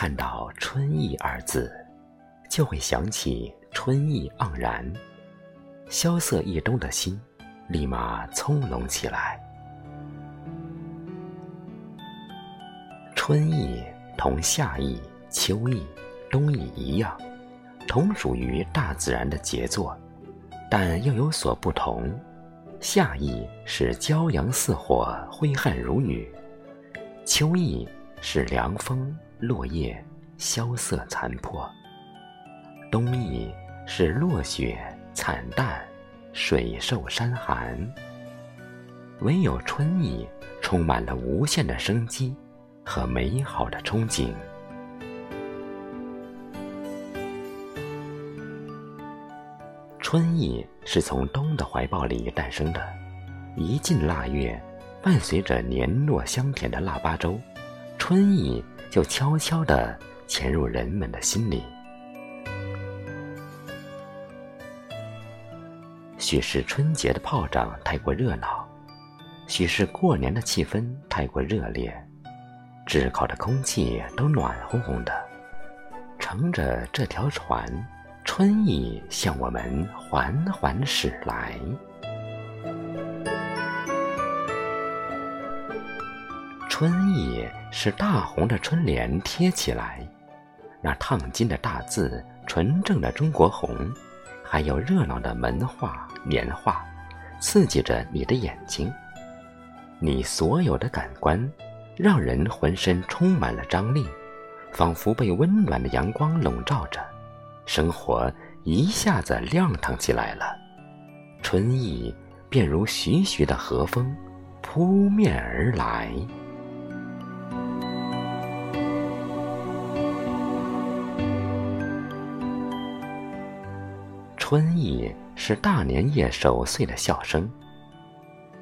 看到“春意”二字，就会想起春意盎然，萧瑟一冬的心立马从容起来。春意同夏意、秋意、冬意一样，同属于大自然的杰作，但又有所不同。夏意是骄阳似火，挥汗如雨；秋意是凉风，落叶萧瑟残破；冬意是落雪惨淡，水瘦山寒。唯有春意充满了无限的生机。和美好的憧憬。春意是从冬的怀抱里诞生的，一进腊月，伴随着年糯香甜的腊八粥，春意就悄悄地潜入人们的心里。许是春节的炮仗太过热闹，许是过年的气氛太过热烈。炙烤的空气都暖烘烘的，乘着这条船，春意向我们缓缓驶来。春意是大红的春联贴起来，那烫金的大字，纯正的中国红，还有热闹的门画、年画，刺激着你的眼睛，你所有的感官。让人浑身充满了张力，仿佛被温暖的阳光笼罩着，生活一下子亮堂起来了，春意便如徐徐的和风扑面而来。春意是大年夜守岁的笑声，《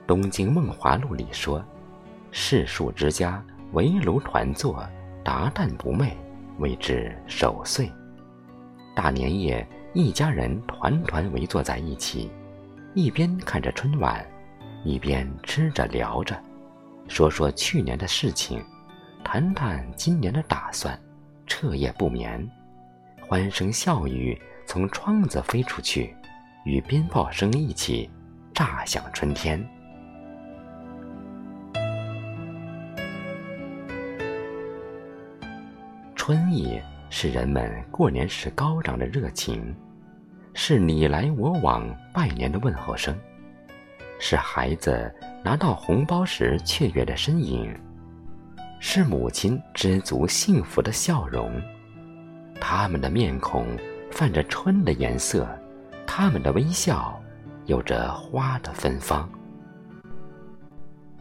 东京梦华录》里说。世庶之家围炉团坐，达旦不寐，谓之守岁。大年夜，一家人团团围坐在一起，一边看着春晚，一边吃着聊着，说说去年的事情，谈谈今年的打算，彻夜不眠。欢声笑语从窗子飞出去，与鞭炮声一起炸响春天。春意是人们过年时高涨的热情，是你来我往拜年的问候声，是孩子拿到红包时雀跃的身影，是母亲知足幸福的笑容。他们的面孔泛着春的颜色，他们的微笑有着花的芬芳。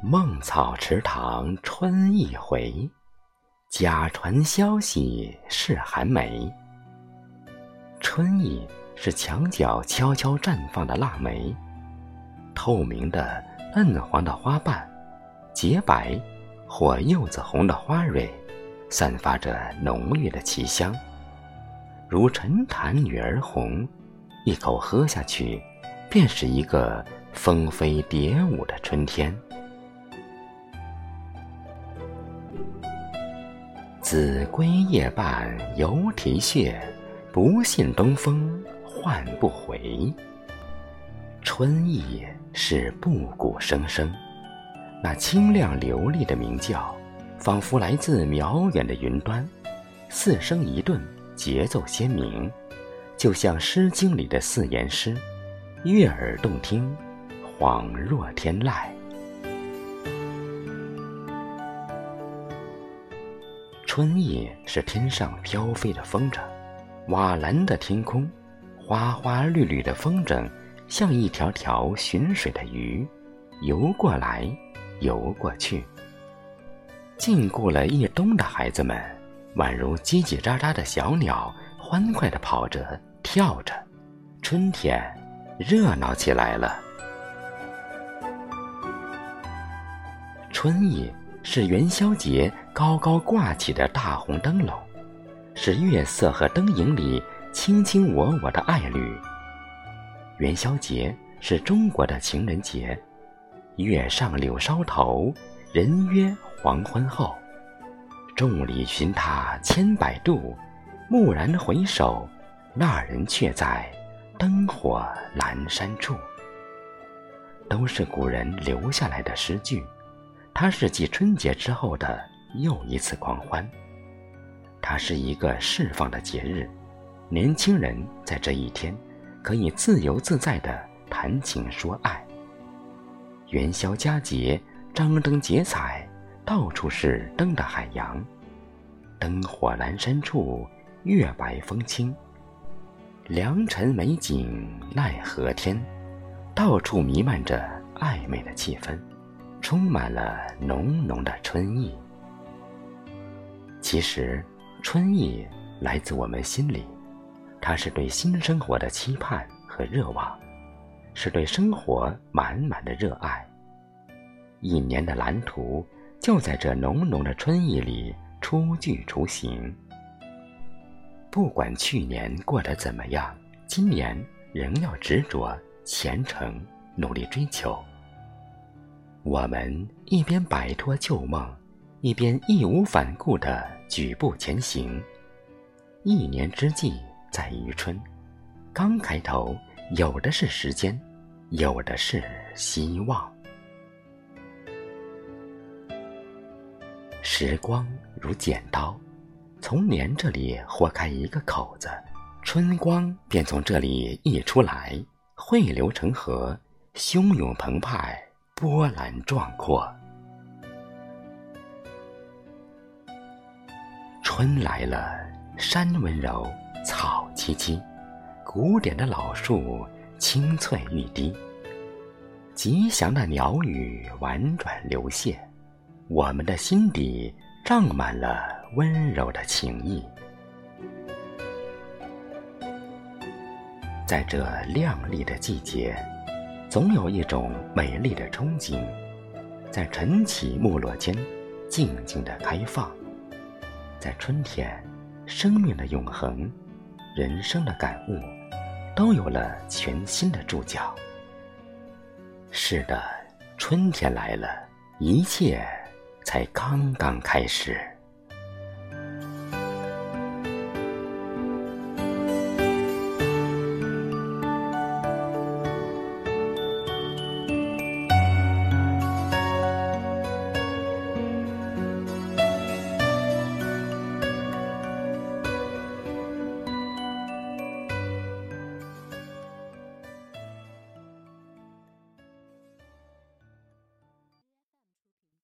梦草池塘春意回。假传消息是寒梅。春意是墙角悄悄绽放的腊梅，透明的嫩黄的花瓣，洁白或柚子红的花蕊，散发着浓郁的奇香，如陈坛女儿红，一口喝下去，便是一个蜂飞蝶舞的春天。子规夜半犹啼血，不信东风唤不回。春意是布谷声声，那清亮流利的鸣叫，仿佛来自遥远的云端，四声一顿，节奏鲜明，就像《诗经》里的四言诗，悦耳动听，恍若天籁。春意是天上飘飞的风筝，瓦蓝的天空，花花绿绿的风筝，像一条条寻水的鱼，游过来，游过去。禁锢了一冬的孩子们，宛如叽叽喳喳的小鸟，欢快地跑着，跳着。春天热闹起来了。春意。是元宵节高高挂起的大红灯笼，是月色和灯影里卿卿我我的爱侣。元宵节是中国的情人节，月上柳梢头，人约黄昏后。众里寻他千百度，蓦然回首，那人却在灯火阑珊处。都是古人留下来的诗句，它是继春节之后的又一次狂欢。它是一个释放的节日，年轻人在这一天可以自由自在地谈情说爱。元宵佳节，张灯结彩，到处是灯的海洋。灯火阑珊处，月白风清。良辰美景奈何天，到处弥漫着暧昧的气氛，充满了浓浓的春意。其实，春意来自我们心里，它是对新生活的期盼和热望。是对生活满满的热爱。一年的蓝图就在这浓浓的春意里初具雏形。不管去年过得怎么样，今年仍要执着、虔诚、努力追求。我们一边摆脱旧梦，一边义无反顾地举步前行。一年之计在于春，刚开头。有的是时间，有的是希望。时光如剪刀，从年这里豁开一个口子，春光便从这里溢出来，汇流成河，汹涌澎湃，波澜壮阔。春来了，山温柔，草萋萋。古典的老树青翠欲滴，吉祥的鸟语婉转流泻，我们的心底胀满了温柔的情意。在这亮丽的季节，总有一种美丽的憧憬，在晨起暮落间静静的开放。在春天，生命的永恒，人生的感悟。都有了全新的注脚。是的，春天来了，一切才刚刚开始。